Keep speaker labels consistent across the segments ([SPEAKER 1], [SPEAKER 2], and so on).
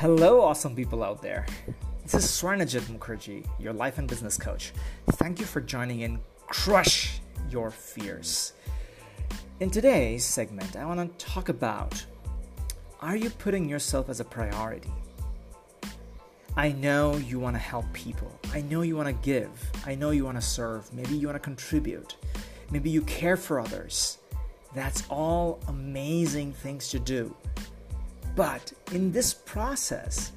[SPEAKER 1] Hello, awesome people out there. This is Swarnajit Mukherjee, your life and business coach. Thank you for joining in Crush Your Fears. In today's segment, I want to talk about are you putting yourself as a priority? I know you want to help people. I know you want to give. I know you want to serve. Maybe you want to contribute. Maybe you care for others. That's all amazing things to do. But in this process,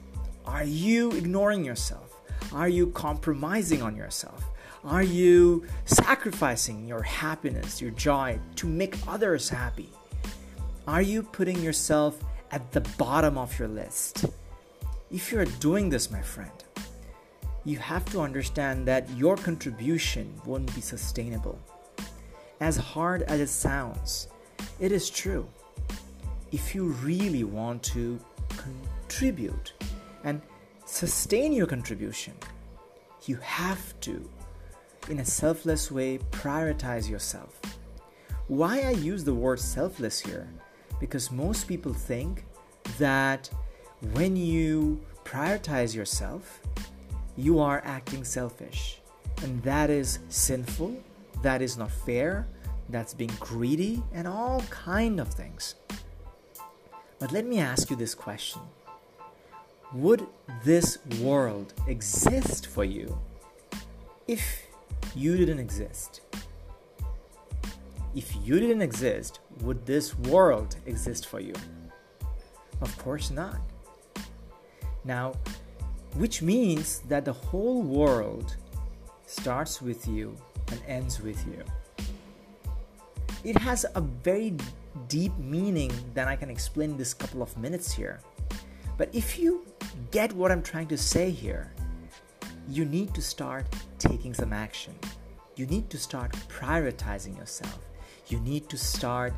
[SPEAKER 1] are you ignoring yourself? Are you compromising on yourself? Are you sacrificing your happiness, your joy to make others happy? Are you putting yourself at the bottom of your list? If you're doing this, my friend, you have to understand that your contribution won't be sustainable. As hard as it sounds, it is true if you really want to contribute and sustain your contribution, you have to, in a selfless way, prioritize yourself. Why I use the word selfless here? Because most people think that when you prioritize yourself, you are acting selfish. And that is sinful, that is not fair, that's being greedy, and all kind of things. But let me ask you this question Would this world exist for you if you didn't exist? If you didn't exist, would this world exist for you? Of course not. Now, which means that the whole world starts with you and ends with you. It has a very deep meaning than I can explain in this couple of minutes here. But if you get what I'm trying to say here, you need to start taking some action. You need to start prioritizing yourself. You need to start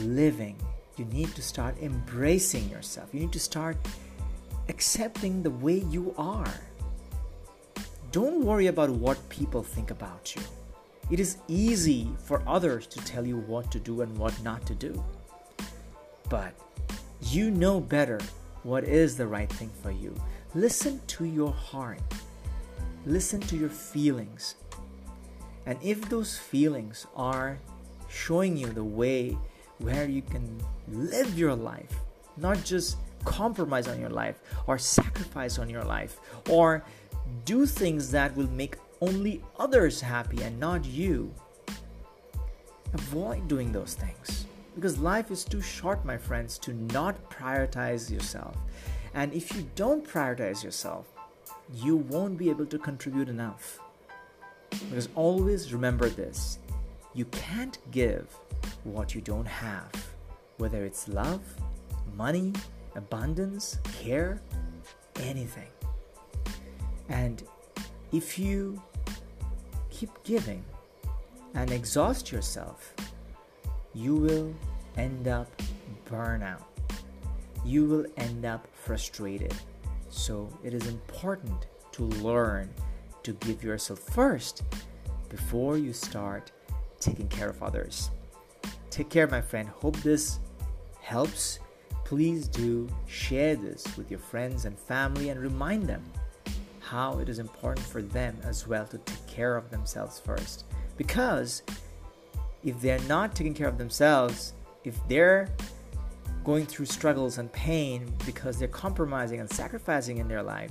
[SPEAKER 1] living. You need to start embracing yourself. You need to start accepting the way you are. Don't worry about what people think about you. It is easy for others to tell you what to do and what not to do. But you know better what is the right thing for you. Listen to your heart, listen to your feelings. And if those feelings are showing you the way where you can live your life, not just compromise on your life or sacrifice on your life or do things that will make only others happy and not you. Avoid doing those things because life is too short, my friends, to not prioritize yourself. And if you don't prioritize yourself, you won't be able to contribute enough. Because always remember this you can't give what you don't have, whether it's love, money, abundance, care, anything. And if you keep giving and exhaust yourself, you will end up burnout. You will end up frustrated. So it is important to learn to give yourself first before you start taking care of others. Take care, my friend. Hope this helps. Please do share this with your friends and family and remind them how it is important for them as well to take care of themselves first. Because if they're not taking care of themselves, if they're going through struggles and pain because they're compromising and sacrificing in their life,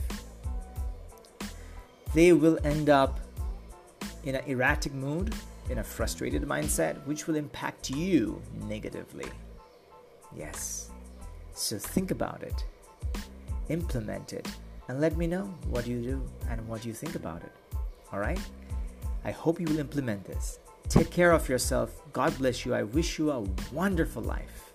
[SPEAKER 1] they will end up in an erratic mood, in a frustrated mindset, which will impact you negatively. Yes. So think about it, implement it, and let me know what you do and what you think about it. All right? I hope you will implement this. Take care of yourself. God bless you. I wish you a wonderful life.